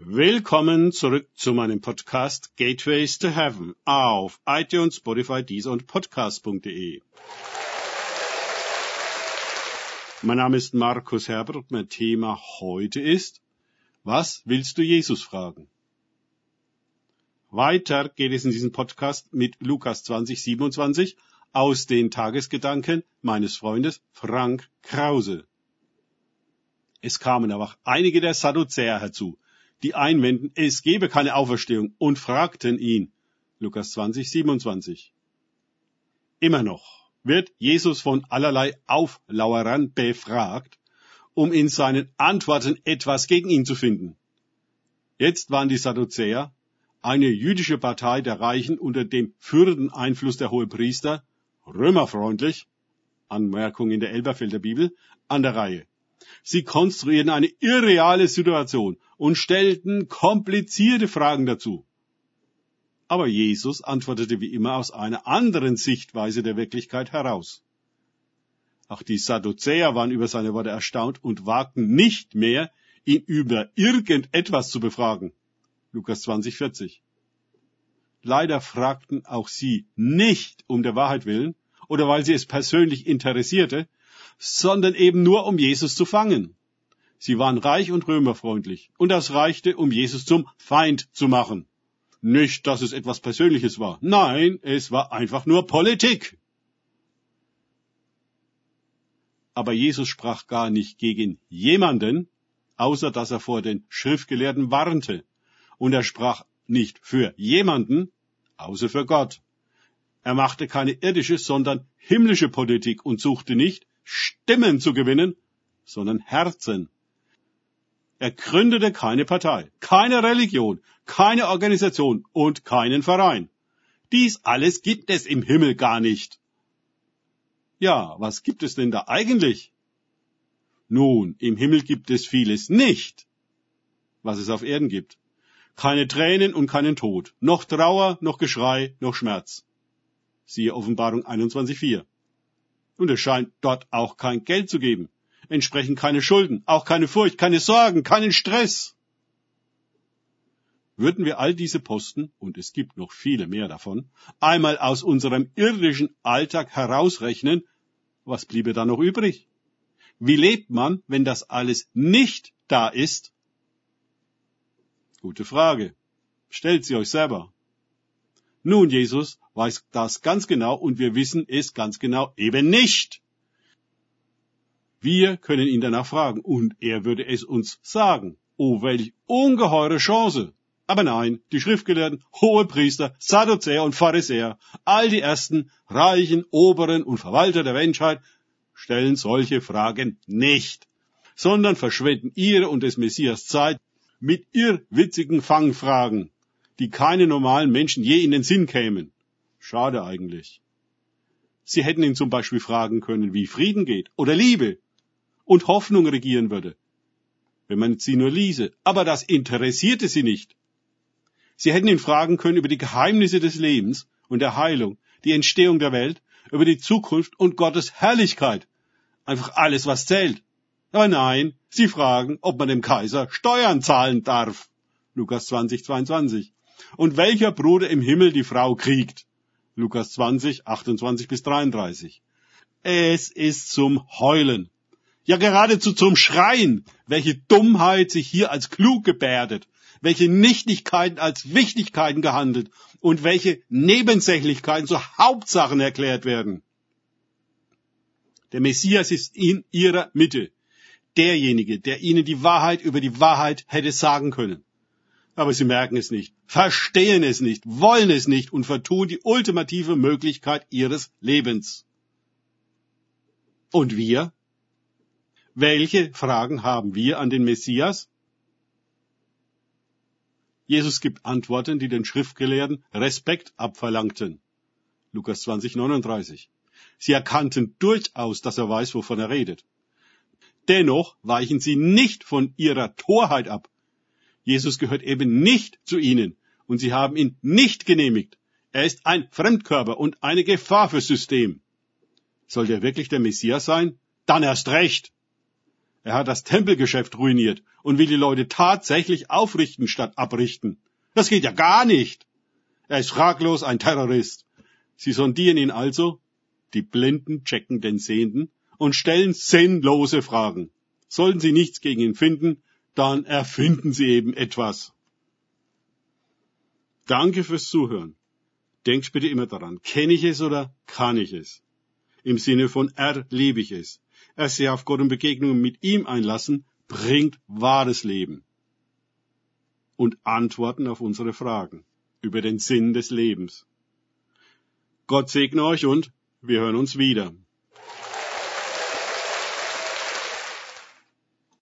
Willkommen zurück zu meinem Podcast Gateways to Heaven auf iTunes, Spotify, Deezer und Podcast.de. Mein Name ist Markus Herbert und mein Thema heute ist, was willst du Jesus fragen? Weiter geht es in diesem Podcast mit Lukas 20, 27 aus den Tagesgedanken meines Freundes Frank Krause. Es kamen aber auch einige der Sadduzäer herzu, die einwenden, es gebe keine Auferstehung und fragten ihn. Lukas 20, 27. Immer noch wird Jesus von allerlei Auflauerern befragt, um in seinen Antworten etwas gegen ihn zu finden. Jetzt waren die Sadduzäer, eine jüdische Partei der Reichen unter dem führenden Einfluss der Hohepriester, römerfreundlich, Anmerkung in der Elberfelder Bibel, an der Reihe. Sie konstruierten eine irreale Situation und stellten komplizierte Fragen dazu. Aber Jesus antwortete wie immer aus einer anderen Sichtweise der Wirklichkeit heraus. Auch die Sadduzäer waren über seine Worte erstaunt und wagten nicht mehr, ihn über irgendetwas zu befragen. Lukas 20, 40. Leider fragten auch sie nicht um der Wahrheit willen oder weil sie es persönlich interessierte, sondern eben nur um Jesus zu fangen. Sie waren reich und römerfreundlich, und das reichte, um Jesus zum Feind zu machen. Nicht, dass es etwas Persönliches war. Nein, es war einfach nur Politik. Aber Jesus sprach gar nicht gegen jemanden, außer dass er vor den Schriftgelehrten warnte. Und er sprach nicht für jemanden, außer für Gott. Er machte keine irdische, sondern himmlische Politik und suchte nicht, Stimmen zu gewinnen, sondern Herzen. Er gründete keine Partei, keine Religion, keine Organisation und keinen Verein. Dies alles gibt es im Himmel gar nicht. Ja, was gibt es denn da eigentlich? Nun, im Himmel gibt es vieles nicht, was es auf Erden gibt. Keine Tränen und keinen Tod, noch Trauer, noch Geschrei, noch Schmerz. Siehe Offenbarung 21.4 und es scheint dort auch kein Geld zu geben. Entsprechend keine Schulden, auch keine Furcht, keine Sorgen, keinen Stress. Würden wir all diese Posten, und es gibt noch viele mehr davon, einmal aus unserem irdischen Alltag herausrechnen, was bliebe da noch übrig? Wie lebt man, wenn das alles nicht da ist? Gute Frage. Stellt sie euch selber. Nun, Jesus weiß das ganz genau und wir wissen es ganz genau eben nicht. Wir können ihn danach fragen und er würde es uns sagen. Oh, welch ungeheure Chance. Aber nein, die Schriftgelehrten, Hohepriester, Sadduzäer und Pharisäer, all die ersten Reichen, Oberen und Verwalter der Menschheit stellen solche Fragen nicht, sondern verschwenden ihre und des Messias Zeit mit irrwitzigen Fangfragen die keine normalen Menschen je in den Sinn kämen. Schade eigentlich. Sie hätten ihn zum Beispiel fragen können, wie Frieden geht oder Liebe und Hoffnung regieren würde, wenn man sie nur ließe. Aber das interessierte sie nicht. Sie hätten ihn fragen können über die Geheimnisse des Lebens und der Heilung, die Entstehung der Welt, über die Zukunft und Gottes Herrlichkeit. Einfach alles, was zählt. Aber nein, sie fragen, ob man dem Kaiser Steuern zahlen darf. Lukas 20, 22 und welcher Bruder im Himmel die Frau kriegt. Lukas 20, 28 bis 33. Es ist zum Heulen. Ja geradezu zum Schreien, welche Dummheit sich hier als klug gebärdet, welche Nichtigkeiten als Wichtigkeiten gehandelt und welche Nebensächlichkeiten zu Hauptsachen erklärt werden. Der Messias ist in ihrer Mitte, derjenige, der ihnen die Wahrheit über die Wahrheit hätte sagen können aber sie merken es nicht, verstehen es nicht, wollen es nicht und vertun die ultimative Möglichkeit ihres Lebens. Und wir? Welche Fragen haben wir an den Messias? Jesus gibt Antworten, die den Schriftgelehrten Respekt abverlangten. Lukas 20, 39. Sie erkannten durchaus, dass er weiß, wovon er redet. Dennoch weichen sie nicht von ihrer Torheit ab, Jesus gehört eben nicht zu ihnen und sie haben ihn nicht genehmigt. Er ist ein Fremdkörper und eine Gefahr fürs System. Soll der wirklich der Messias sein? Dann erst recht. Er hat das Tempelgeschäft ruiniert und will die Leute tatsächlich aufrichten statt abrichten. Das geht ja gar nicht. Er ist fraglos ein Terrorist. Sie sondieren ihn also, die Blinden checken den Sehenden und stellen sinnlose Fragen. Sollten sie nichts gegen ihn finden, dann erfinden sie eben etwas. Danke fürs Zuhören. Denkt bitte immer daran, kenne ich es oder kann ich es? Im Sinne von erlebe ich es. Er sich auf Gott und Begegnungen mit ihm einlassen, bringt wahres Leben. Und Antworten auf unsere Fragen über den Sinn des Lebens. Gott segne euch und wir hören uns wieder.